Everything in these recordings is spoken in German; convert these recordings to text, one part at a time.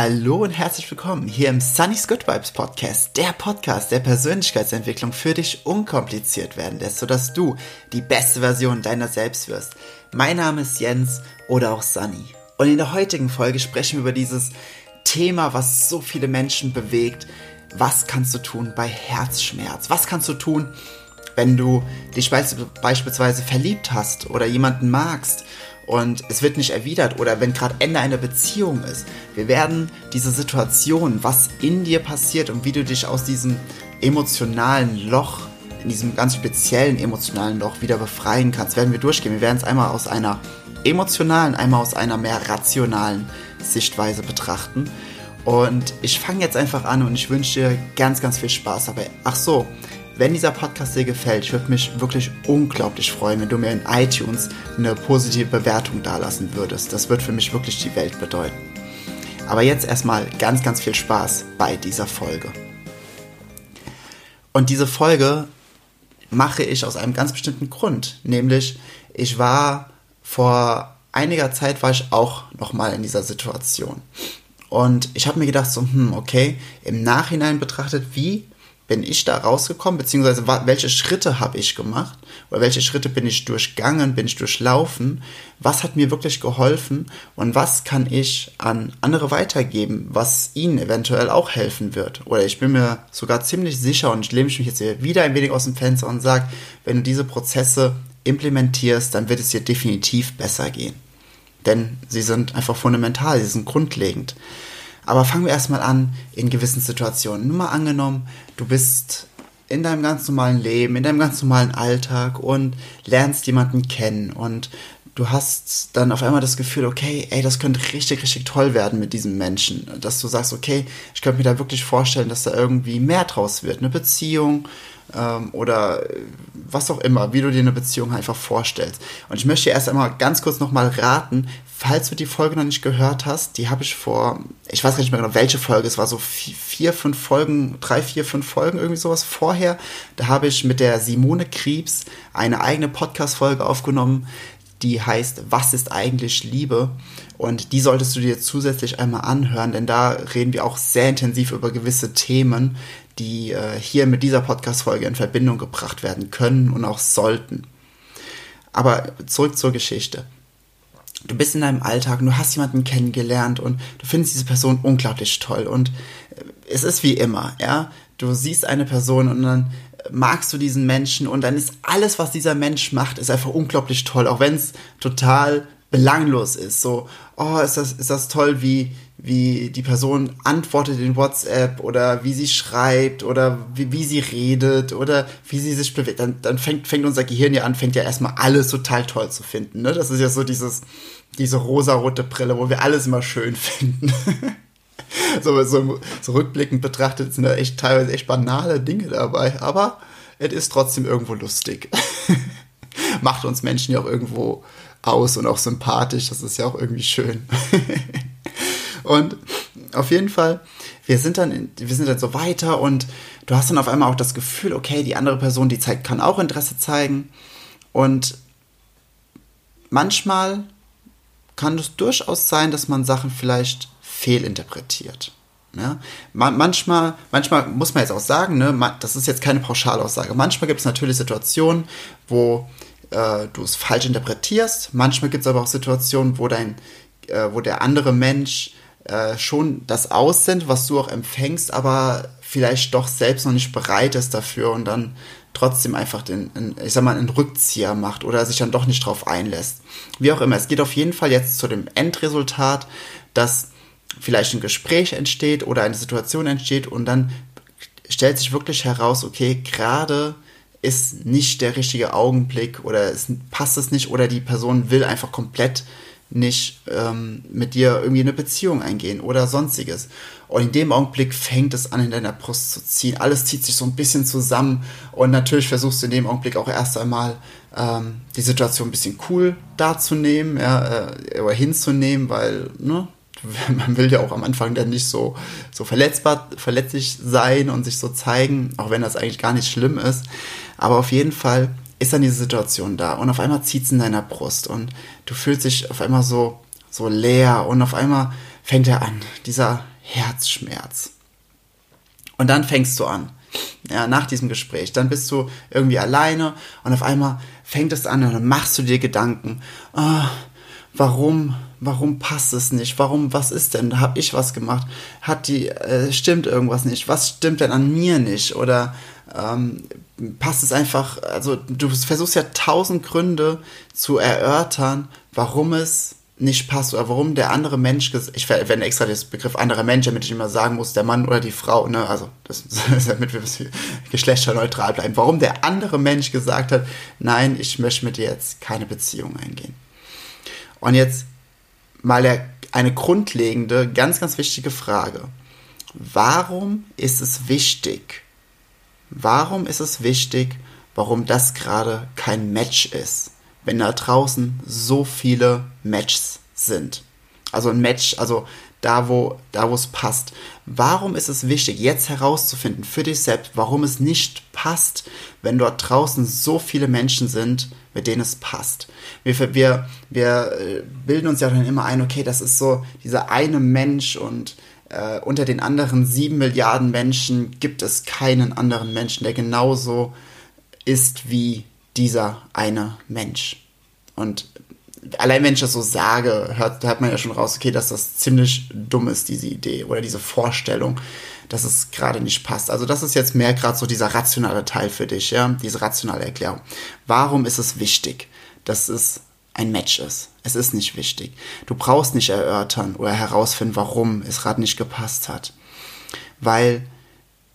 Hallo und herzlich willkommen hier im Sunny's Good Vibes Podcast, der Podcast der Persönlichkeitsentwicklung für dich unkompliziert werden lässt, sodass du die beste Version deiner selbst wirst. Mein Name ist Jens oder auch Sunny. Und in der heutigen Folge sprechen wir über dieses Thema, was so viele Menschen bewegt. Was kannst du tun bei Herzschmerz? Was kannst du tun, wenn du dich beispielsweise verliebt hast oder jemanden magst und es wird nicht erwidert oder wenn gerade Ende einer Beziehung ist. Wir werden diese Situation, was in dir passiert und wie du dich aus diesem emotionalen Loch, in diesem ganz speziellen emotionalen Loch wieder befreien kannst, werden wir durchgehen. Wir werden es einmal aus einer emotionalen, einmal aus einer mehr rationalen Sichtweise betrachten. Und ich fange jetzt einfach an und ich wünsche dir ganz, ganz viel Spaß dabei. Ach so, wenn dieser Podcast dir gefällt, ich würde mich wirklich unglaublich freuen, wenn du mir in iTunes eine positive Bewertung dalassen würdest. Das wird für mich wirklich die Welt bedeuten. Aber jetzt erstmal ganz, ganz viel Spaß bei dieser Folge. Und diese Folge mache ich aus einem ganz bestimmten Grund, nämlich ich war vor einiger Zeit war ich auch nochmal in dieser Situation. Und ich habe mir gedacht, so, hm, okay, im Nachhinein betrachtet, wie bin ich da rausgekommen, beziehungsweise welche Schritte habe ich gemacht oder welche Schritte bin ich durchgangen, bin ich durchlaufen, was hat mir wirklich geholfen und was kann ich an andere weitergeben, was ihnen eventuell auch helfen wird. Oder ich bin mir sogar ziemlich sicher und ich lehne mich jetzt wieder ein wenig aus dem Fenster und sage, wenn du diese Prozesse implementierst, dann wird es dir definitiv besser gehen. Denn sie sind einfach fundamental, sie sind grundlegend. Aber fangen wir erstmal an in gewissen Situationen. Nur mal angenommen, du bist in deinem ganz normalen Leben, in deinem ganz normalen Alltag und lernst jemanden kennen und du hast dann auf einmal das Gefühl, okay, ey, das könnte richtig, richtig toll werden mit diesem Menschen. Dass du sagst, okay, ich könnte mir da wirklich vorstellen, dass da irgendwie mehr draus wird. Eine Beziehung ähm, oder was auch immer, wie du dir eine Beziehung einfach vorstellst. Und ich möchte erst einmal ganz kurz nochmal raten, falls du die Folge noch nicht gehört hast, die habe ich vor, ich weiß gar nicht mehr genau, welche Folge, es war so vier, fünf Folgen, drei, vier, fünf Folgen, irgendwie sowas vorher. Da habe ich mit der Simone Kriebs eine eigene Podcast-Folge aufgenommen, die heißt Was ist eigentlich Liebe? Und die solltest du dir zusätzlich einmal anhören, denn da reden wir auch sehr intensiv über gewisse Themen, die äh, hier mit dieser Podcast-Folge in Verbindung gebracht werden können und auch sollten. Aber zurück zur Geschichte du bist in deinem Alltag und du hast jemanden kennengelernt und du findest diese Person unglaublich toll und äh, es ist wie immer, ja, du siehst eine Person und dann magst du diesen Menschen und dann ist alles, was dieser Mensch macht, ist einfach unglaublich toll, auch wenn es total belanglos ist. So, oh, ist das, ist das toll, wie, wie die Person antwortet in WhatsApp oder wie sie schreibt oder wie, wie sie redet oder wie sie sich bewegt. Dann, dann fängt, fängt unser Gehirn ja an, fängt ja erstmal alles total toll zu finden. Ne? Das ist ja so dieses, diese rosarote Brille, wo wir alles immer schön finden. so, so, so rückblickend betrachtet sind da echt teilweise echt banale Dinge dabei, aber es ist trotzdem irgendwo lustig. Macht uns Menschen ja auch irgendwo aus und auch sympathisch. Das ist ja auch irgendwie schön. und auf jeden Fall, wir sind dann, in, wir sind dann so weiter und du hast dann auf einmal auch das Gefühl, okay, die andere Person, die zeigt, kann auch Interesse zeigen. Und manchmal kann es durchaus sein, dass man Sachen vielleicht fehlinterpretiert. Ja, manchmal, manchmal muss man jetzt auch sagen, ne, das ist jetzt keine Pauschalaussage. Manchmal gibt es natürlich Situationen, wo äh, du es falsch interpretierst. Manchmal gibt es aber auch Situationen, wo dein, äh, wo der andere Mensch äh, schon das aussendet, was du auch empfängst, aber vielleicht doch selbst noch nicht bereit ist dafür und dann trotzdem einfach den, ich sag mal, einen Rückzieher macht oder sich dann doch nicht drauf einlässt. Wie auch immer, es geht auf jeden Fall jetzt zu dem Endresultat, dass vielleicht ein Gespräch entsteht oder eine Situation entsteht und dann stellt sich wirklich heraus, okay, gerade ist nicht der richtige Augenblick oder es passt es nicht oder die Person will einfach komplett nicht ähm, mit dir irgendwie eine Beziehung eingehen oder sonstiges. Und in dem Augenblick fängt es an, in deiner Brust zu ziehen. Alles zieht sich so ein bisschen zusammen und natürlich versuchst du in dem Augenblick auch erst einmal ähm, die Situation ein bisschen cool darzunehmen, ja, äh, oder hinzunehmen, weil ne, man will ja auch am Anfang dann nicht so, so verletzbar, verletzlich sein und sich so zeigen, auch wenn das eigentlich gar nicht schlimm ist. Aber auf jeden Fall ist dann diese Situation da und auf einmal zieht es in deiner Brust und du fühlst dich auf einmal so, so leer und auf einmal fängt er an, dieser Herzschmerz. Und dann fängst du an, ja, nach diesem Gespräch. Dann bist du irgendwie alleine und auf einmal fängt es an und dann machst du dir Gedanken, oh, warum, warum passt es nicht? Warum, was ist denn? Habe ich was gemacht? Hat die, äh, stimmt irgendwas nicht? Was stimmt denn an mir nicht? Oder ähm, passt es einfach, also du versuchst ja tausend Gründe zu erörtern, warum es nicht passt oder warum der andere Mensch, ich verwende extra den Begriff anderer Mensch, damit ich immer sagen muss, der Mann oder die Frau, ne, also das, damit wir geschlechterneutral bleiben, warum der andere Mensch gesagt hat, nein, ich möchte mit dir jetzt keine Beziehung eingehen. Und jetzt mal eine grundlegende, ganz, ganz wichtige Frage. Warum ist es wichtig? Warum ist es wichtig, warum das gerade kein Match ist? wenn da draußen so viele Matches sind. Also ein Match, also da, wo da, wo es passt. Warum ist es wichtig, jetzt herauszufinden für dich selbst, warum es nicht passt, wenn dort draußen so viele Menschen sind, mit denen es passt? Wir, wir, wir äh, bilden uns ja dann immer ein, okay, das ist so dieser eine Mensch und äh, unter den anderen sieben Milliarden Menschen gibt es keinen anderen Menschen, der genauso ist wie dieser eine Mensch. Und allein wenn ich das so sage, hört, hört man ja schon raus, okay, dass das ziemlich dumm ist, diese Idee oder diese Vorstellung, dass es gerade nicht passt. Also das ist jetzt mehr gerade so dieser rationale Teil für dich, ja, diese rationale Erklärung. Warum ist es wichtig, dass es ein Match ist? Es ist nicht wichtig. Du brauchst nicht erörtern oder herausfinden, warum es gerade nicht gepasst hat. Weil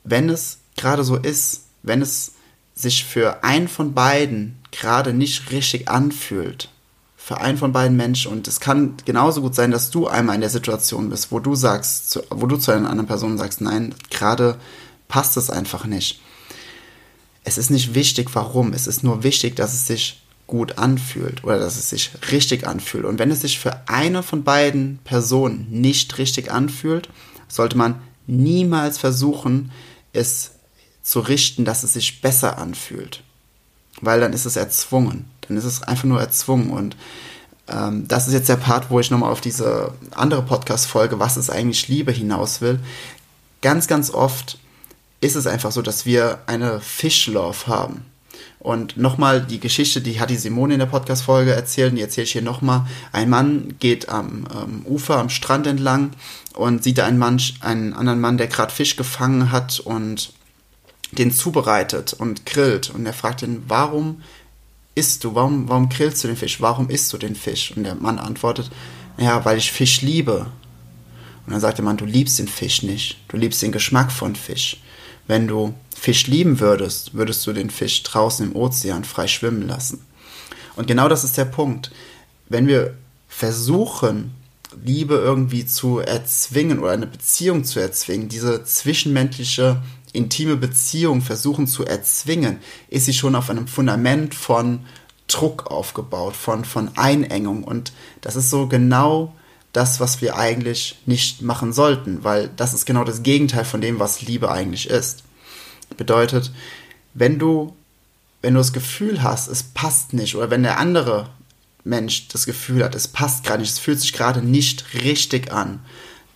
wenn es gerade so ist, wenn es sich für einen von beiden gerade nicht richtig anfühlt, für einen von beiden Menschen, und es kann genauso gut sein, dass du einmal in der Situation bist, wo du sagst, wo du zu einer anderen Person sagst, nein, gerade passt es einfach nicht. Es ist nicht wichtig, warum. Es ist nur wichtig, dass es sich gut anfühlt oder dass es sich richtig anfühlt. Und wenn es sich für eine von beiden Personen nicht richtig anfühlt, sollte man niemals versuchen, es zu richten, dass es sich besser anfühlt. Weil dann ist es erzwungen. Dann ist es einfach nur erzwungen. Und ähm, das ist jetzt der Part, wo ich nochmal auf diese andere Podcast-Folge, was ist eigentlich Liebe, hinaus will. Ganz, ganz oft ist es einfach so, dass wir eine Fish-Love haben. Und nochmal die Geschichte, die hat die Simone in der Podcast-Folge erzählt, die erzähle ich hier nochmal. Ein Mann geht am ähm, Ufer, am Strand entlang und sieht einen Mann, einen anderen Mann, der gerade Fisch gefangen hat und den zubereitet und grillt. Und er fragt ihn, warum isst du, warum, warum grillst du den Fisch, warum isst du den Fisch? Und der Mann antwortet, ja, weil ich Fisch liebe. Und dann sagt der Mann, du liebst den Fisch nicht, du liebst den Geschmack von Fisch. Wenn du Fisch lieben würdest, würdest du den Fisch draußen im Ozean frei schwimmen lassen. Und genau das ist der Punkt. Wenn wir versuchen, Liebe irgendwie zu erzwingen oder eine Beziehung zu erzwingen, diese zwischenmenschliche intime Beziehung versuchen zu erzwingen, ist sie schon auf einem Fundament von Druck aufgebaut, von, von Einengung. Und das ist so genau das, was wir eigentlich nicht machen sollten, weil das ist genau das Gegenteil von dem, was Liebe eigentlich ist. Bedeutet, wenn du, wenn du das Gefühl hast, es passt nicht, oder wenn der andere Mensch das Gefühl hat, es passt gerade nicht, es fühlt sich gerade nicht richtig an,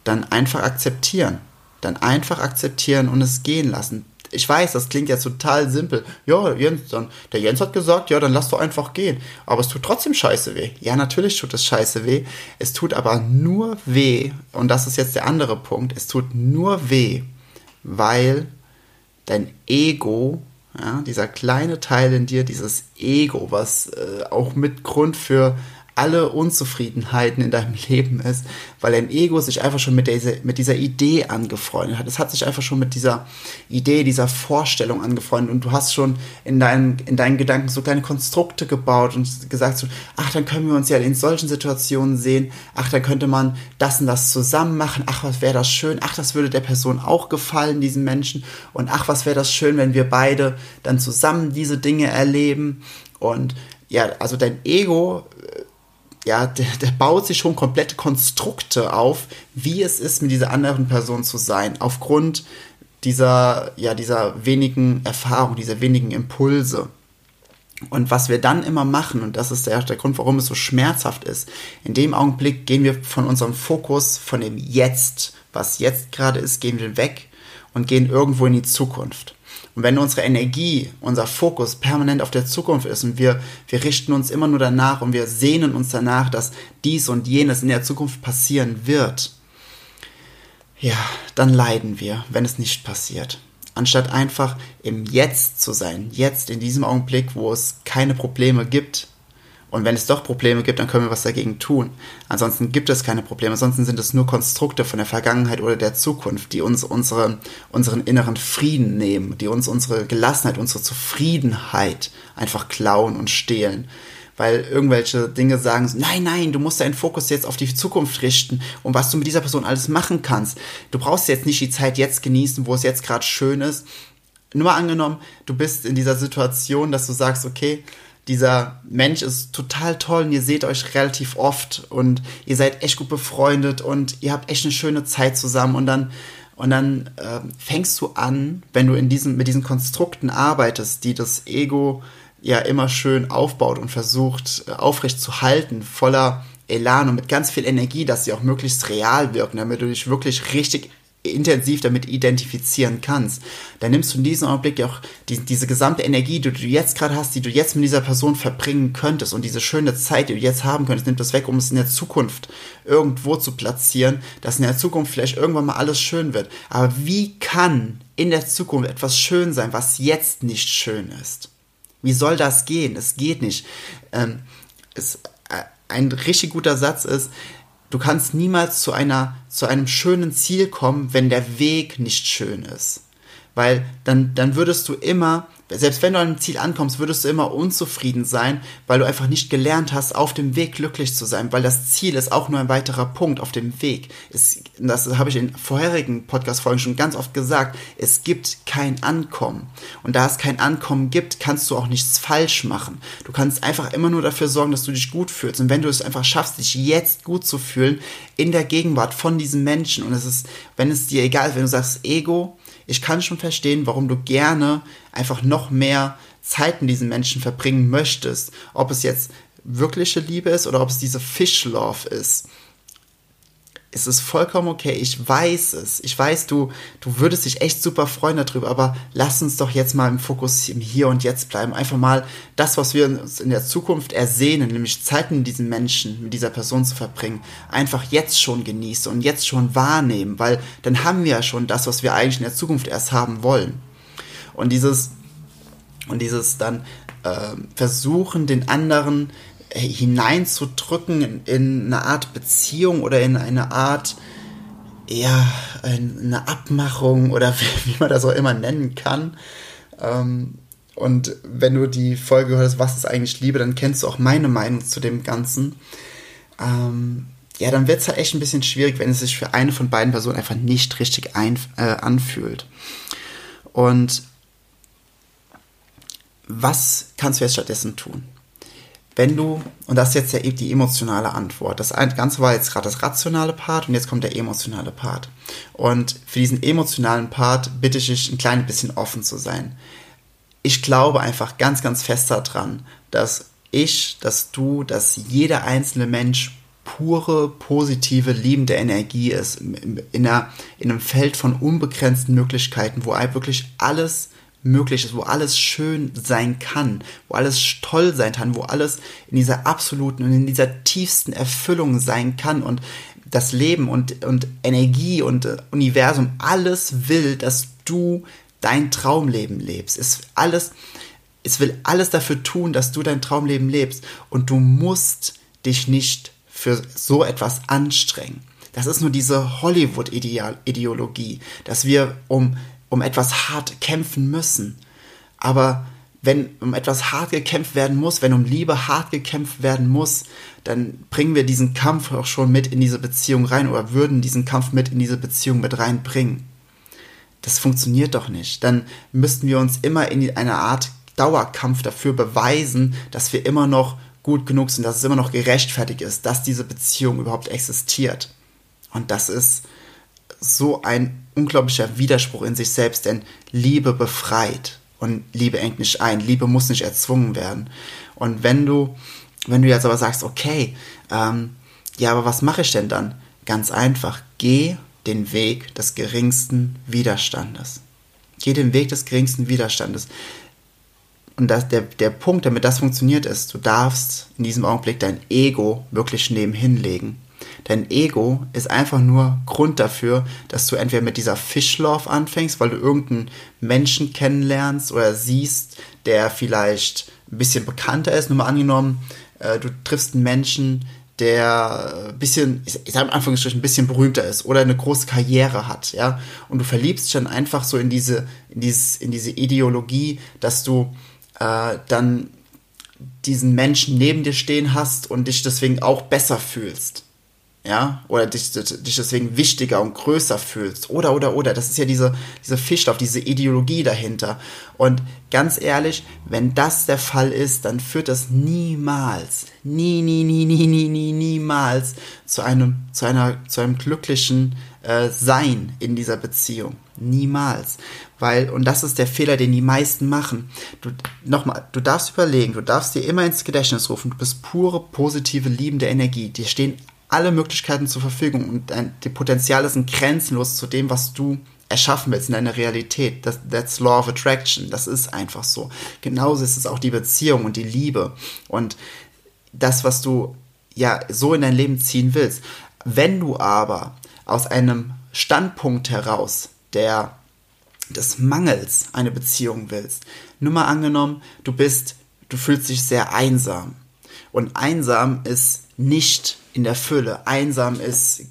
dann einfach akzeptieren dann einfach akzeptieren und es gehen lassen. Ich weiß, das klingt jetzt total simpel. Ja, Jens, dann, der Jens hat gesagt, ja, dann lass doch einfach gehen. Aber es tut trotzdem scheiße weh. Ja, natürlich tut es scheiße weh. Es tut aber nur weh, und das ist jetzt der andere Punkt, es tut nur weh, weil dein Ego, ja, dieser kleine Teil in dir, dieses Ego, was äh, auch mit Grund für alle Unzufriedenheiten in deinem Leben ist, weil dein Ego sich einfach schon mit dieser, mit dieser Idee angefreundet hat. Es hat sich einfach schon mit dieser Idee, dieser Vorstellung angefreundet. Und du hast schon in deinen, in deinen Gedanken so kleine Konstrukte gebaut und gesagt so, ach, dann können wir uns ja in solchen Situationen sehen, ach, dann könnte man das und das zusammen machen, ach, was wäre das schön, ach, das würde der Person auch gefallen, diesen Menschen. Und ach, was wäre das schön, wenn wir beide dann zusammen diese Dinge erleben. Und ja, also dein Ego ja, der, der baut sich schon komplette Konstrukte auf, wie es ist, mit dieser anderen Person zu sein, aufgrund dieser, ja, dieser wenigen Erfahrung, dieser wenigen Impulse. Und was wir dann immer machen, und das ist der, der Grund, warum es so schmerzhaft ist, in dem Augenblick gehen wir von unserem Fokus, von dem Jetzt, was jetzt gerade ist, gehen wir weg und gehen irgendwo in die Zukunft. Und wenn unsere Energie, unser Fokus permanent auf der Zukunft ist und wir, wir richten uns immer nur danach und wir sehnen uns danach, dass dies und jenes in der Zukunft passieren wird, ja, dann leiden wir, wenn es nicht passiert anstatt einfach im Jetzt zu sein, jetzt in diesem Augenblick, wo es keine Probleme gibt. Und wenn es doch Probleme gibt, dann können wir was dagegen tun. Ansonsten gibt es keine Probleme. Ansonsten sind es nur Konstrukte von der Vergangenheit oder der Zukunft, die uns unsere, unseren inneren Frieden nehmen, die uns unsere Gelassenheit, unsere Zufriedenheit einfach klauen und stehlen weil irgendwelche Dinge sagen, nein, nein, du musst deinen Fokus jetzt auf die Zukunft richten und was du mit dieser Person alles machen kannst. Du brauchst jetzt nicht die Zeit jetzt genießen, wo es jetzt gerade schön ist. Nur mal angenommen, du bist in dieser Situation, dass du sagst, okay, dieser Mensch ist total toll und ihr seht euch relativ oft und ihr seid echt gut befreundet und ihr habt echt eine schöne Zeit zusammen und dann und dann äh, fängst du an, wenn du in diesen, mit diesen Konstrukten arbeitest, die das Ego ja immer schön aufbaut und versucht äh, aufrecht zu halten, voller Elan und mit ganz viel Energie, dass sie auch möglichst real wirken, damit du dich wirklich richtig intensiv damit identifizieren kannst, dann nimmst du in diesem Augenblick ja auch die, diese gesamte Energie, die du jetzt gerade hast, die du jetzt mit dieser Person verbringen könntest und diese schöne Zeit, die du jetzt haben könntest, nimm das weg, um es in der Zukunft irgendwo zu platzieren, dass in der Zukunft vielleicht irgendwann mal alles schön wird. Aber wie kann in der Zukunft etwas schön sein, was jetzt nicht schön ist? Wie soll das gehen? Es geht nicht. Ähm, es, äh, ein richtig guter Satz ist, du kannst niemals zu einer, zu einem schönen Ziel kommen, wenn der Weg nicht schön ist. Weil dann, dann würdest du immer selbst wenn du an einem Ziel ankommst, würdest du immer unzufrieden sein, weil du einfach nicht gelernt hast, auf dem Weg glücklich zu sein, weil das Ziel ist auch nur ein weiterer Punkt auf dem Weg. Es, das habe ich in vorherigen Podcast-Folgen schon ganz oft gesagt. Es gibt kein Ankommen. Und da es kein Ankommen gibt, kannst du auch nichts falsch machen. Du kannst einfach immer nur dafür sorgen, dass du dich gut fühlst. Und wenn du es einfach schaffst, dich jetzt gut zu fühlen, in der Gegenwart von diesen Menschen, und es ist, wenn es dir egal ist, wenn du sagst, Ego, ich kann schon verstehen, warum du gerne einfach noch mehr Zeit mit diesen Menschen verbringen möchtest. Ob es jetzt wirkliche Liebe ist oder ob es diese Fish Love ist es ist vollkommen okay. Ich weiß es. Ich weiß, du, du würdest dich echt super freuen darüber, aber lass uns doch jetzt mal im Fokus im Hier und Jetzt bleiben. Einfach mal das, was wir uns in der Zukunft ersehnen, nämlich Zeit mit diesen Menschen, mit dieser Person zu verbringen, einfach jetzt schon genießen und jetzt schon wahrnehmen, weil dann haben wir ja schon das, was wir eigentlich in der Zukunft erst haben wollen. Und dieses, und dieses dann äh, versuchen, den anderen hineinzudrücken in, in eine Art Beziehung oder in eine Art, ja, eine Abmachung oder wie man das auch immer nennen kann. Ähm, und wenn du die Folge hörst, was ist eigentlich Liebe, dann kennst du auch meine Meinung zu dem Ganzen. Ähm, ja, dann wird es halt echt ein bisschen schwierig, wenn es sich für eine von beiden Personen einfach nicht richtig ein, äh, anfühlt. Und was kannst du jetzt stattdessen tun? Wenn du, und das ist jetzt ja die emotionale Antwort, das Ganze war jetzt gerade das rationale Part und jetzt kommt der emotionale Part. Und für diesen emotionalen Part bitte ich dich ein klein bisschen offen zu sein. Ich glaube einfach ganz, ganz fest daran, dass ich, dass du, dass jeder einzelne Mensch pure, positive, liebende Energie ist, in, einer, in einem Feld von unbegrenzten Möglichkeiten, wo wirklich alles möglich ist, wo alles schön sein kann, wo alles toll sein kann, wo alles in dieser absoluten und in dieser tiefsten Erfüllung sein kann und das Leben und, und Energie und äh, Universum alles will, dass du dein Traumleben lebst. Es alles, es will alles dafür tun, dass du dein Traumleben lebst und du musst dich nicht für so etwas anstrengen. Das ist nur diese Hollywood-Ideologie, dass wir um um etwas hart kämpfen müssen. Aber wenn um etwas hart gekämpft werden muss, wenn um Liebe hart gekämpft werden muss, dann bringen wir diesen Kampf auch schon mit in diese Beziehung rein oder würden diesen Kampf mit in diese Beziehung mit reinbringen. Das funktioniert doch nicht. Dann müssten wir uns immer in eine Art Dauerkampf dafür beweisen, dass wir immer noch gut genug sind, dass es immer noch gerechtfertigt ist, dass diese Beziehung überhaupt existiert. Und das ist so ein unglaublicher Widerspruch in sich selbst, denn Liebe befreit. Und Liebe engt nicht ein. Liebe muss nicht erzwungen werden. Und wenn du, wenn du jetzt aber sagst, okay, ähm, ja, aber was mache ich denn dann? Ganz einfach, geh den Weg des geringsten Widerstandes. Geh den Weg des geringsten Widerstandes. Und das, der, der Punkt, damit das funktioniert, ist, du darfst in diesem Augenblick dein Ego wirklich nebenhin legen. Dein Ego ist einfach nur Grund dafür, dass du entweder mit dieser Fish Love anfängst, weil du irgendeinen Menschen kennenlernst oder siehst, der vielleicht ein bisschen bekannter ist. Nur mal angenommen, äh, du triffst einen Menschen, der ein bisschen, ich sage im Anführungsstrichen, ein bisschen berühmter ist oder eine große Karriere hat, ja, und du verliebst dich dann einfach so in diese, in dieses, in diese Ideologie, dass du äh, dann diesen Menschen neben dir stehen hast und dich deswegen auch besser fühlst ja, oder dich, dich deswegen wichtiger und größer fühlst, oder, oder, oder, das ist ja diese, diese Fischstoff, diese Ideologie dahinter. Und ganz ehrlich, wenn das der Fall ist, dann führt das niemals, nie, nie, nie, nie, nie, nie, niemals zu einem, zu einer, zu einem glücklichen äh, Sein in dieser Beziehung. Niemals. Weil, und das ist der Fehler, den die meisten machen. Du, nochmal, du darfst überlegen, du darfst dir immer ins Gedächtnis rufen, du bist pure, positive, liebende Energie. Dir stehen alle Möglichkeiten zur Verfügung und dein die Potenziale sind grenzenlos zu dem, was du erschaffen willst in deiner Realität. Das, that's Law of Attraction. Das ist einfach so. Genauso ist es auch die Beziehung und die Liebe und das, was du ja so in dein Leben ziehen willst. Wenn du aber aus einem Standpunkt heraus, der des Mangels eine Beziehung willst, nur mal angenommen, du bist, du fühlst dich sehr einsam. Und einsam ist nicht in der Fülle. Einsam ist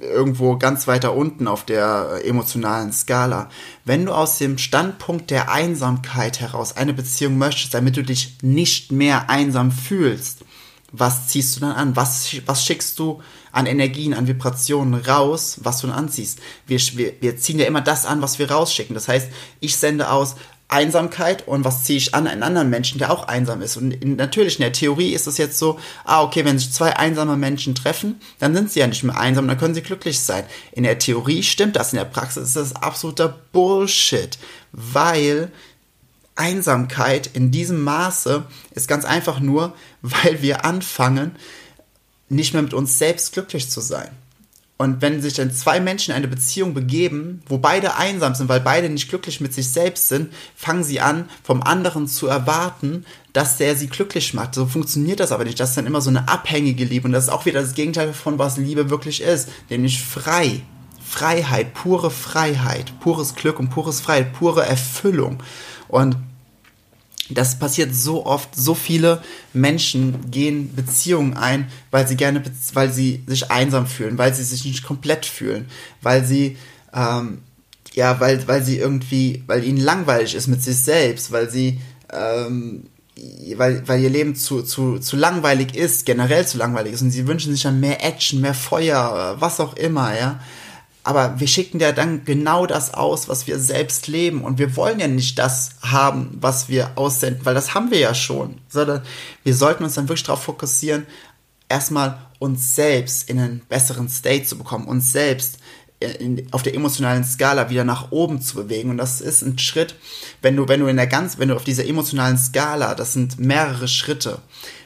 irgendwo ganz weiter unten auf der emotionalen Skala. Wenn du aus dem Standpunkt der Einsamkeit heraus eine Beziehung möchtest, damit du dich nicht mehr einsam fühlst, was ziehst du dann an? Was, was schickst du an Energien, an Vibrationen raus, was du dann anziehst? Wir, wir, wir ziehen ja immer das an, was wir rausschicken. Das heißt, ich sende aus, Einsamkeit und was ziehe ich an einen anderen Menschen, der auch einsam ist. Und in, natürlich in der Theorie ist es jetzt so, ah, okay, wenn sich zwei einsame Menschen treffen, dann sind sie ja nicht mehr einsam, dann können sie glücklich sein. In der Theorie stimmt das, in der Praxis ist das absoluter Bullshit, weil Einsamkeit in diesem Maße ist ganz einfach nur, weil wir anfangen, nicht mehr mit uns selbst glücklich zu sein. Und wenn sich dann zwei Menschen eine Beziehung begeben, wo beide einsam sind, weil beide nicht glücklich mit sich selbst sind, fangen sie an, vom anderen zu erwarten, dass der sie glücklich macht. So funktioniert das aber nicht. Das ist dann immer so eine abhängige Liebe. Und das ist auch wieder das Gegenteil davon, was Liebe wirklich ist. Nämlich frei. Freiheit, pure Freiheit, pures Glück und pures Freiheit, pure Erfüllung. Und das passiert so oft. So viele Menschen gehen Beziehungen ein, weil sie gerne, weil sie sich einsam fühlen, weil sie sich nicht komplett fühlen, weil sie, ähm, ja, weil, weil sie irgendwie, weil ihnen langweilig ist mit sich selbst, weil sie, ähm, weil, weil ihr Leben zu, zu, zu langweilig ist, generell zu langweilig ist und sie wünschen sich dann mehr Action, mehr Feuer, was auch immer, ja. Aber wir schicken ja dann genau das aus, was wir selbst leben. Und wir wollen ja nicht das haben, was wir aussenden, weil das haben wir ja schon. Sondern wir sollten uns dann wirklich darauf fokussieren, erstmal uns selbst in einen besseren State zu bekommen, uns selbst in, auf der emotionalen Skala wieder nach oben zu bewegen. Und das ist ein Schritt, wenn du, wenn du in der ganz, wenn du auf dieser emotionalen Skala, das sind mehrere Schritte.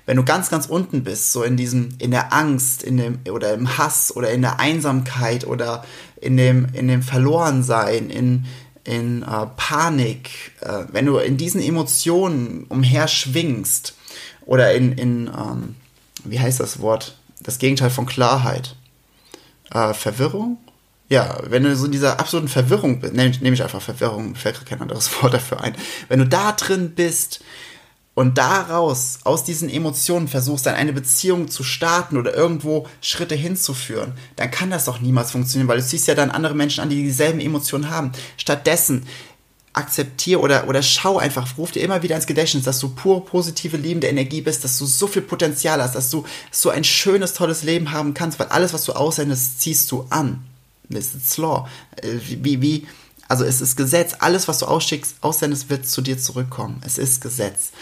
Wenn du ganz, ganz unten bist, so in diesem, in der Angst, in dem, oder im Hass oder in der Einsamkeit oder in dem, in dem Verlorensein, in, in äh, Panik, äh, wenn du in diesen Emotionen umherschwingst oder in, in ähm, wie heißt das Wort? Das Gegenteil von Klarheit. Äh, Verwirrung? Ja, wenn du so in dieser absoluten Verwirrung bist, nehme nehm ich einfach Verwirrung, fällt kein anderes Wort dafür ein. Wenn du da drin bist und daraus, aus diesen Emotionen versuchst, dann eine Beziehung zu starten oder irgendwo Schritte hinzuführen, dann kann das doch niemals funktionieren, weil du siehst ja dann andere Menschen an, die dieselben Emotionen haben. Stattdessen akzeptier oder, oder schau einfach, ruf dir immer wieder ins Gedächtnis, dass du pure, positive, liebende Energie bist, dass du so viel Potenzial hast, dass du so ein schönes, tolles Leben haben kannst, weil alles, was du aussendest, ziehst du an. It's Law. Äh, wie, wie, also es ist Gesetz. Alles, was du ausschickst, aussendest, wird zu dir zurückkommen. Es ist Gesetz.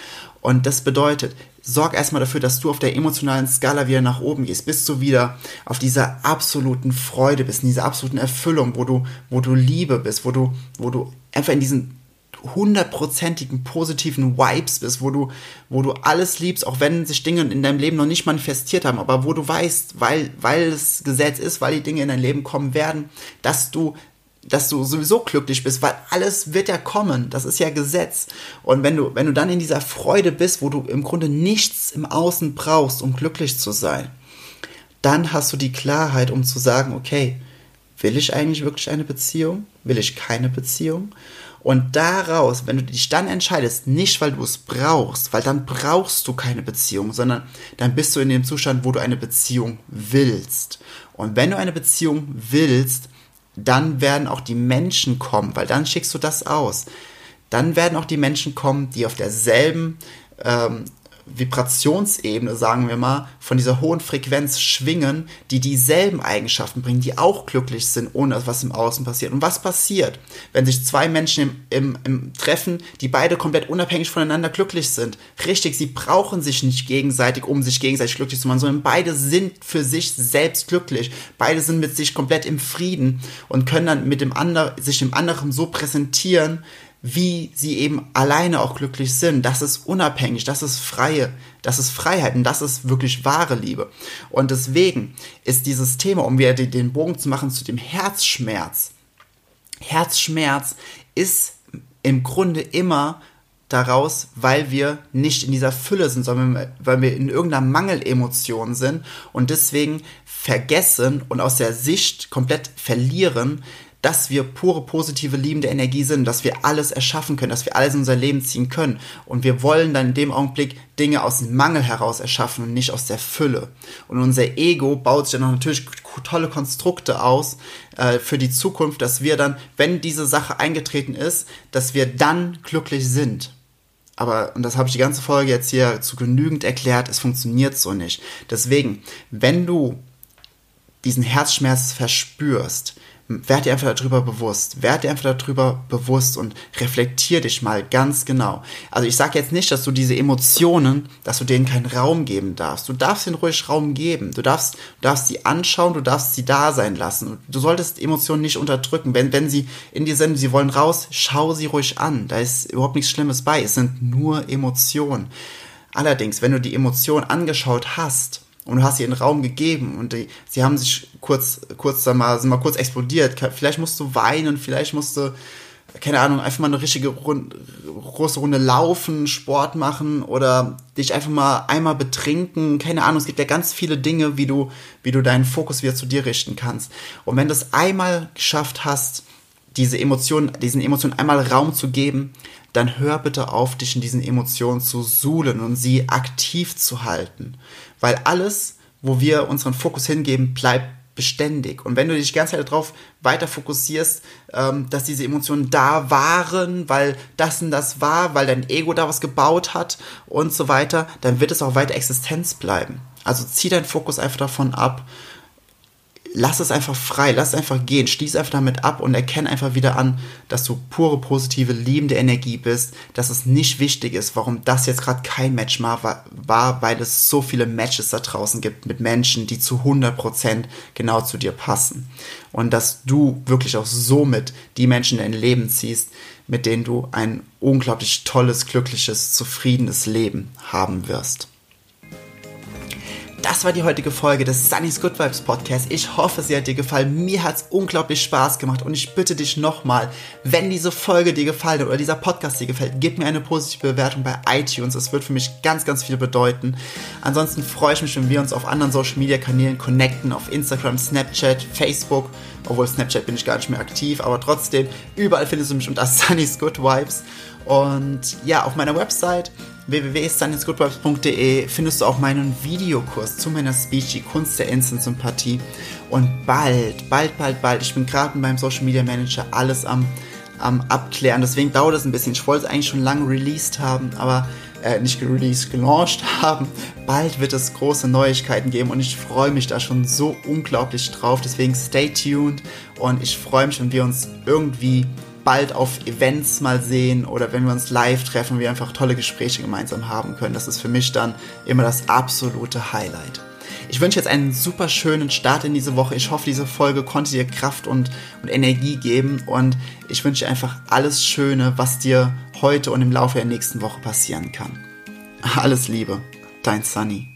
Und das bedeutet, sorg erstmal dafür, dass du auf der emotionalen Skala wieder nach oben gehst, bis du wieder auf dieser absoluten Freude bist, in dieser absoluten Erfüllung, wo du, wo du Liebe bist, wo du, wo du einfach in diesen hundertprozentigen positiven Vibes bist, wo du, wo du alles liebst, auch wenn sich Dinge in deinem Leben noch nicht manifestiert haben, aber wo du weißt, weil, weil es Gesetz ist, weil die Dinge in dein Leben kommen werden, dass du dass du sowieso glücklich bist, weil alles wird ja kommen. Das ist ja Gesetz. Und wenn du, wenn du dann in dieser Freude bist, wo du im Grunde nichts im Außen brauchst, um glücklich zu sein, dann hast du die Klarheit, um zu sagen, okay, will ich eigentlich wirklich eine Beziehung? Will ich keine Beziehung? Und daraus, wenn du dich dann entscheidest, nicht weil du es brauchst, weil dann brauchst du keine Beziehung, sondern dann bist du in dem Zustand, wo du eine Beziehung willst. Und wenn du eine Beziehung willst, dann werden auch die Menschen kommen, weil dann schickst du das aus. Dann werden auch die Menschen kommen, die auf derselben ähm, Vibrationsebene, sagen wir mal, von dieser hohen Frequenz schwingen, die dieselben Eigenschaften bringen, die auch glücklich sind, ohne dass was im Außen passiert. Und was passiert, wenn sich zwei Menschen im, im, im Treffen, die beide komplett unabhängig voneinander glücklich sind? Richtig, sie brauchen sich nicht gegenseitig, um sich gegenseitig glücklich zu machen, sondern beide sind für sich selbst glücklich. Beide sind mit sich komplett im Frieden und können dann mit dem anderen, sich dem anderen so präsentieren, wie sie eben alleine auch glücklich sind. Das ist unabhängig, das ist freie, das ist Freiheit und das ist wirklich wahre Liebe. Und deswegen ist dieses Thema, um wieder den Bogen zu machen zu dem Herzschmerz. Herzschmerz ist im Grunde immer daraus, weil wir nicht in dieser Fülle sind, sondern weil wir in irgendeiner Mangelemotion sind und deswegen vergessen und aus der Sicht komplett verlieren, dass wir pure, positive, liebende Energie sind, dass wir alles erschaffen können, dass wir alles in unser Leben ziehen können. Und wir wollen dann in dem Augenblick Dinge aus dem Mangel heraus erschaffen und nicht aus der Fülle. Und unser Ego baut sich dann natürlich tolle Konstrukte aus äh, für die Zukunft, dass wir dann, wenn diese Sache eingetreten ist, dass wir dann glücklich sind. Aber, und das habe ich die ganze Folge jetzt hier zu genügend erklärt, es funktioniert so nicht. Deswegen, wenn du diesen Herzschmerz verspürst, werd dir einfach darüber bewusst. Werd dir einfach darüber bewusst und reflektier dich mal ganz genau. Also ich sage jetzt nicht, dass du diese Emotionen, dass du denen keinen Raum geben darfst. Du darfst ihnen ruhig Raum geben. Du darfst, du darfst sie anschauen, du darfst sie da sein lassen. Du solltest Emotionen nicht unterdrücken. Wenn, wenn sie in dir sind, sie wollen raus, schau sie ruhig an. Da ist überhaupt nichts Schlimmes bei. Es sind nur Emotionen. Allerdings, wenn du die Emotionen angeschaut hast, und du hast ihr einen Raum gegeben und die, sie haben sich kurz, kurz da mal, sind mal kurz explodiert. Vielleicht musst du weinen, vielleicht musst du, keine Ahnung, einfach mal eine richtige Runde, große Runde laufen, Sport machen oder dich einfach mal einmal betrinken. Keine Ahnung, es gibt ja ganz viele Dinge, wie du, wie du deinen Fokus wieder zu dir richten kannst. Und wenn du es einmal geschafft hast, diese Emotionen, diesen Emotionen einmal Raum zu geben, dann hör bitte auf, dich in diesen Emotionen zu suhlen und sie aktiv zu halten. Weil alles, wo wir unseren Fokus hingeben, bleibt beständig. Und wenn du dich die ganze Zeit darauf weiter fokussierst, ähm, dass diese Emotionen da waren, weil das und das war, weil dein Ego da was gebaut hat und so weiter, dann wird es auch weiter Existenz bleiben. Also zieh deinen Fokus einfach davon ab lass es einfach frei, lass es einfach gehen, schließ einfach damit ab und erkenne einfach wieder an, dass du pure, positive, liebende Energie bist, dass es nicht wichtig ist, warum das jetzt gerade kein Match war, war, weil es so viele Matches da draußen gibt mit Menschen, die zu 100% genau zu dir passen. Und dass du wirklich auch somit die Menschen in dein Leben ziehst, mit denen du ein unglaublich tolles, glückliches, zufriedenes Leben haben wirst das war die heutige Folge des Sunny's Good Vibes Podcast. Ich hoffe, sie hat dir gefallen. Mir hat es unglaublich Spaß gemacht und ich bitte dich nochmal, wenn diese Folge dir gefallen hat oder dieser Podcast dir gefällt, gib mir eine positive Bewertung bei iTunes. Das wird für mich ganz, ganz viel bedeuten. Ansonsten freue ich mich, wenn wir uns auf anderen Social Media Kanälen connecten, auf Instagram, Snapchat, Facebook. Obwohl Snapchat bin ich gar nicht mehr aktiv, aber trotzdem, überall findest du mich unter Sunny's Good Vibes. Und ja, auf meiner Website www.sunny'sgoodvibes.de findest du auch meinen Videokurs zu meiner Speech, die Kunst der Instant-Sympathie. Und bald, bald, bald, bald, ich bin gerade mit meinem Social Media Manager alles am, am Abklären. Deswegen dauert es ein bisschen. Ich wollte es eigentlich schon lange released haben, aber äh, nicht released, gelauncht haben. Bald wird es große Neuigkeiten geben und ich freue mich da schon so unglaublich drauf. Deswegen stay tuned und ich freue mich, wenn wir uns irgendwie bald auf Events mal sehen oder wenn wir uns live treffen, wir einfach tolle Gespräche gemeinsam haben können. Das ist für mich dann immer das absolute Highlight. Ich wünsche jetzt einen super schönen Start in diese Woche. Ich hoffe, diese Folge konnte dir Kraft und, und Energie geben und ich wünsche dir einfach alles Schöne, was dir heute und im Laufe der nächsten Woche passieren kann. Alles Liebe, dein Sunny.